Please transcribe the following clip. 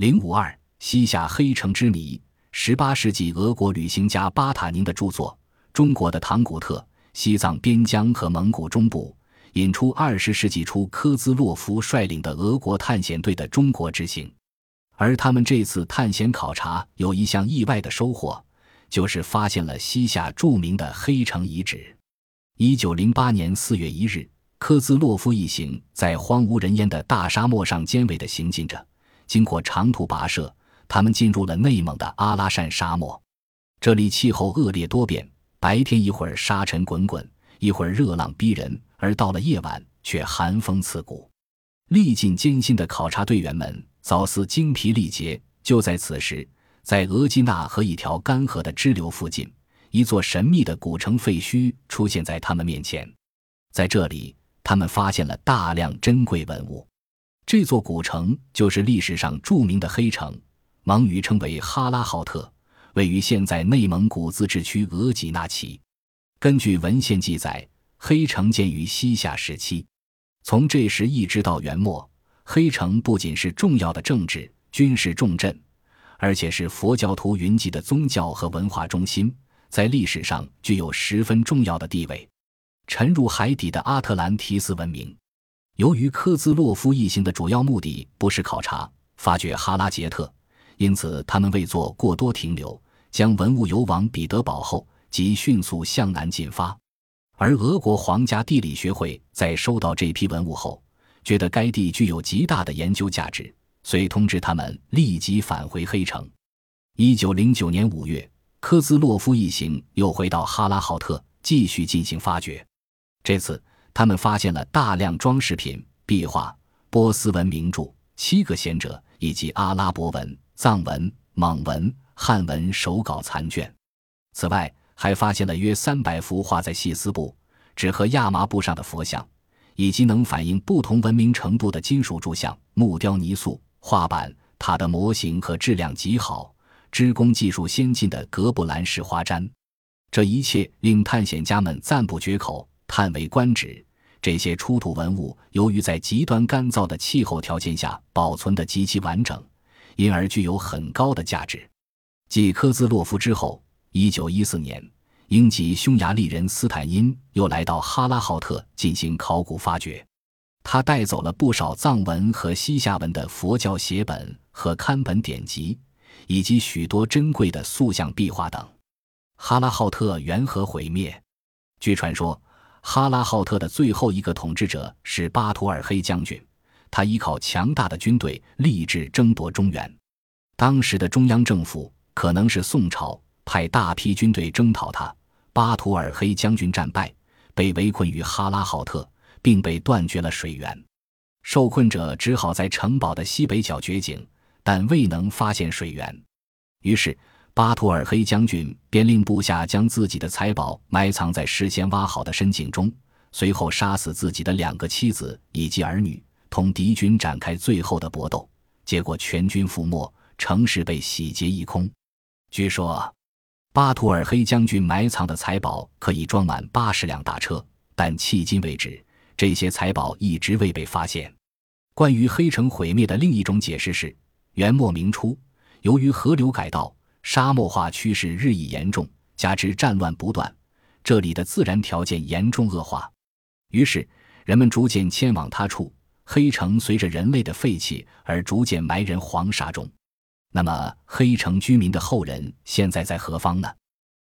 零五二西夏黑城之谜，十八世纪俄国旅行家巴塔宁的著作。中国的唐古特、西藏边疆和蒙古中部，引出二十世纪初科兹洛夫率领的俄国探险队的中国之行。而他们这次探险考察有一项意外的收获，就是发现了西夏著名的黑城遗址。一九零八年四月一日，科兹洛夫一行在荒无人烟的大沙漠上艰伟的行进着。经过长途跋涉，他们进入了内蒙的阿拉善沙漠。这里气候恶劣多变，白天一会儿沙尘滚滚，一会儿热浪逼人，而到了夜晚却寒风刺骨。历尽艰辛的考察队员们早似精疲力竭。就在此时，在额济纳河一条干涸的支流附近。一座神秘的古城废墟出现在他们面前，在这里，他们发现了大量珍贵文物。这座古城就是历史上著名的黑城，蒙语称为哈拉浩特，位于现在内蒙古自治区额济纳旗。根据文献记载，黑城建于西夏时期，从这时一直到元末，黑城不仅是重要的政治、军事重镇，而且是佛教徒云集的宗教和文化中心。在历史上具有十分重要的地位。沉入海底的阿特兰提斯文明，由于科兹洛夫一行的主要目的不是考察、发掘哈拉杰特，因此他们未做过多停留，将文物邮往彼得堡后，即迅速向南进发。而俄国皇家地理学会在收到这批文物后，觉得该地具有极大的研究价值，遂通知他们立即返回黑城。一九零九年五月。科兹洛夫一行又回到哈拉浩特，继续进行发掘。这次，他们发现了大量装饰品、壁画、波斯文名著、七个贤者以及阿拉伯文、藏文、蒙文、汉文手稿残卷。此外，还发现了约三百幅画在细丝布、纸和亚麻布上的佛像，以及能反映不同文明程度的金属柱像、木雕、泥塑、画板、塔的模型和质量极好。织工技术先进的格布兰式花毡，这一切令探险家们赞不绝口、叹为观止。这些出土文物由于在极端干燥的气候条件下保存得极其完整，因而具有很高的价值。继科兹洛夫之后，一九一四年，英籍匈牙利人斯坦因又来到哈拉浩特进行考古发掘，他带走了不少藏文和西夏文的佛教写本和刊本典籍。以及许多珍贵的塑像、壁画等。哈拉浩特缘何毁灭？据传说，哈拉浩特的最后一个统治者是巴图尔黑将军，他依靠强大的军队立志争夺中原。当时的中央政府可能是宋朝，派大批军队征讨他。巴图尔黑将军战败，被围困于哈拉浩特，并被断绝了水源。受困者只好在城堡的西北角掘井。但未能发现水源，于是巴图尔黑将军便令部下将自己的财宝埋藏在事先挖好的深井中，随后杀死自己的两个妻子以及儿女，同敌军展开最后的搏斗。结果全军覆没，城市被洗劫一空。据说，巴图尔黑将军埋藏的财宝可以装满八十辆大车，但迄今为止，这些财宝一直未被发现。关于黑城毁灭的另一种解释是。元末明初，由于河流改道，沙漠化趋势日益严重，加之战乱不断，这里的自然条件严重恶化，于是人们逐渐迁往他处。黑城随着人类的废弃而逐渐埋人黄沙中。那么，黑城居民的后人现在在何方呢？